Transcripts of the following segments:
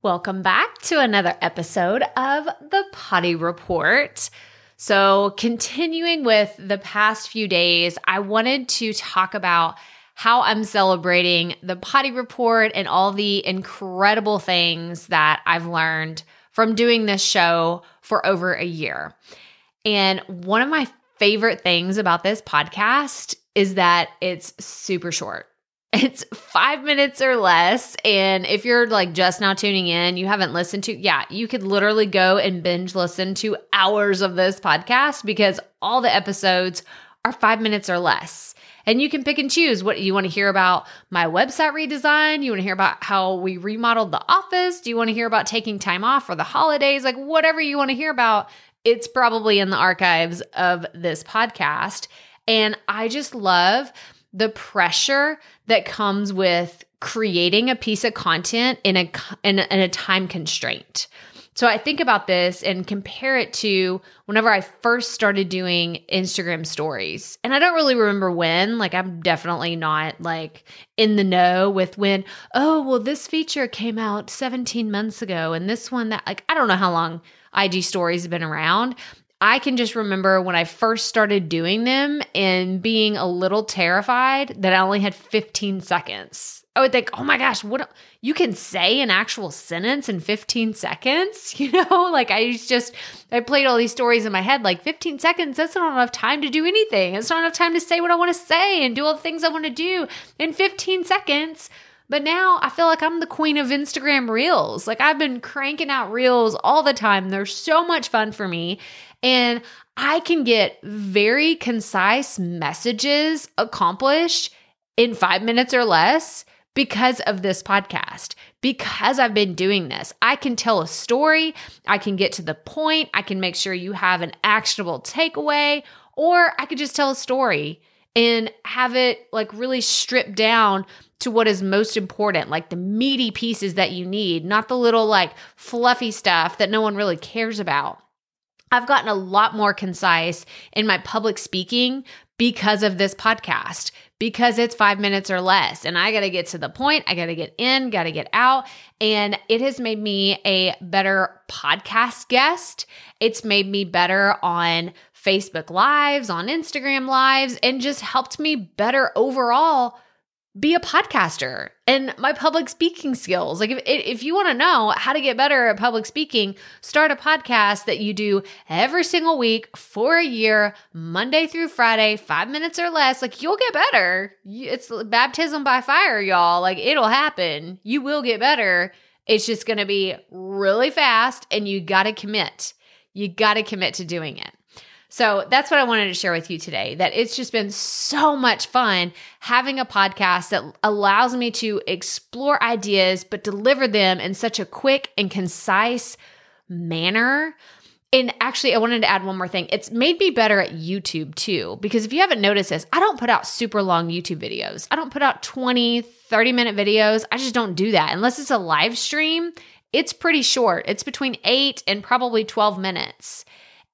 Welcome back to another episode of the Poddy Report. So, continuing with the past few days, I wanted to talk about how I'm celebrating the Poddy Report and all the incredible things that I've learned from doing this show for over a year. And one of my favorite things about this podcast is that it's super short. It's five minutes or less. And if you're like just now tuning in, you haven't listened to, yeah, you could literally go and binge listen to hours of this podcast because all the episodes are five minutes or less. And you can pick and choose what you want to hear about my website redesign. You want to hear about how we remodeled the office. Do you want to hear about taking time off for the holidays? Like, whatever you want to hear about, it's probably in the archives of this podcast. And I just love the pressure that comes with creating a piece of content in a in a, in a time constraint. So I think about this and compare it to whenever I first started doing Instagram stories. And I don't really remember when, like I'm definitely not like in the know with when, oh, well this feature came out 17 months ago and this one that like I don't know how long IG stories have been around, I can just remember when I first started doing them and being a little terrified that I only had 15 seconds. I would think, oh my gosh, what you can say an actual sentence in 15 seconds? You know, like I just, I played all these stories in my head, like 15 seconds, that's not enough time to do anything. It's not enough time to say what I want to say and do all the things I want to do in 15 seconds. But now I feel like I'm the queen of Instagram reels. Like I've been cranking out reels all the time. They're so much fun for me. And I can get very concise messages accomplished in five minutes or less because of this podcast. Because I've been doing this, I can tell a story, I can get to the point, I can make sure you have an actionable takeaway, or I could just tell a story and have it like really stripped down to what is most important, like the meaty pieces that you need, not the little like fluffy stuff that no one really cares about. I've gotten a lot more concise in my public speaking because of this podcast, because it's five minutes or less. And I got to get to the point. I got to get in, got to get out. And it has made me a better podcast guest. It's made me better on Facebook Lives, on Instagram Lives, and just helped me better overall be a podcaster and my public speaking skills. Like if if you want to know how to get better at public speaking, start a podcast that you do every single week for a year, Monday through Friday, 5 minutes or less. Like you'll get better. It's baptism by fire, y'all. Like it'll happen. You will get better. It's just going to be really fast and you got to commit. You got to commit to doing it. So that's what I wanted to share with you today that it's just been so much fun having a podcast that allows me to explore ideas, but deliver them in such a quick and concise manner. And actually, I wanted to add one more thing. It's made me better at YouTube too, because if you haven't noticed this, I don't put out super long YouTube videos. I don't put out 20, 30 minute videos. I just don't do that unless it's a live stream. It's pretty short, it's between eight and probably 12 minutes.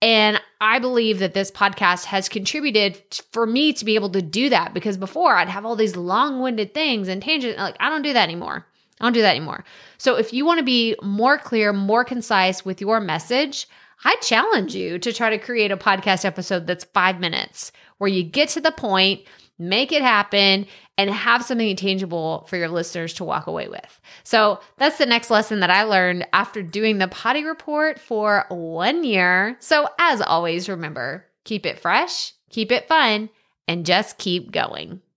And I believe that this podcast has contributed for me to be able to do that because before I'd have all these long winded things and tangent. Like, I don't do that anymore. I don't do that anymore. So, if you want to be more clear, more concise with your message, I challenge you to try to create a podcast episode that's five minutes where you get to the point make it happen, and have something tangible for your listeners to walk away with. So that's the next lesson that I learned after doing the Poddy Report for one year. So, as always, remember keep it fresh, keep it fun, and just keep going.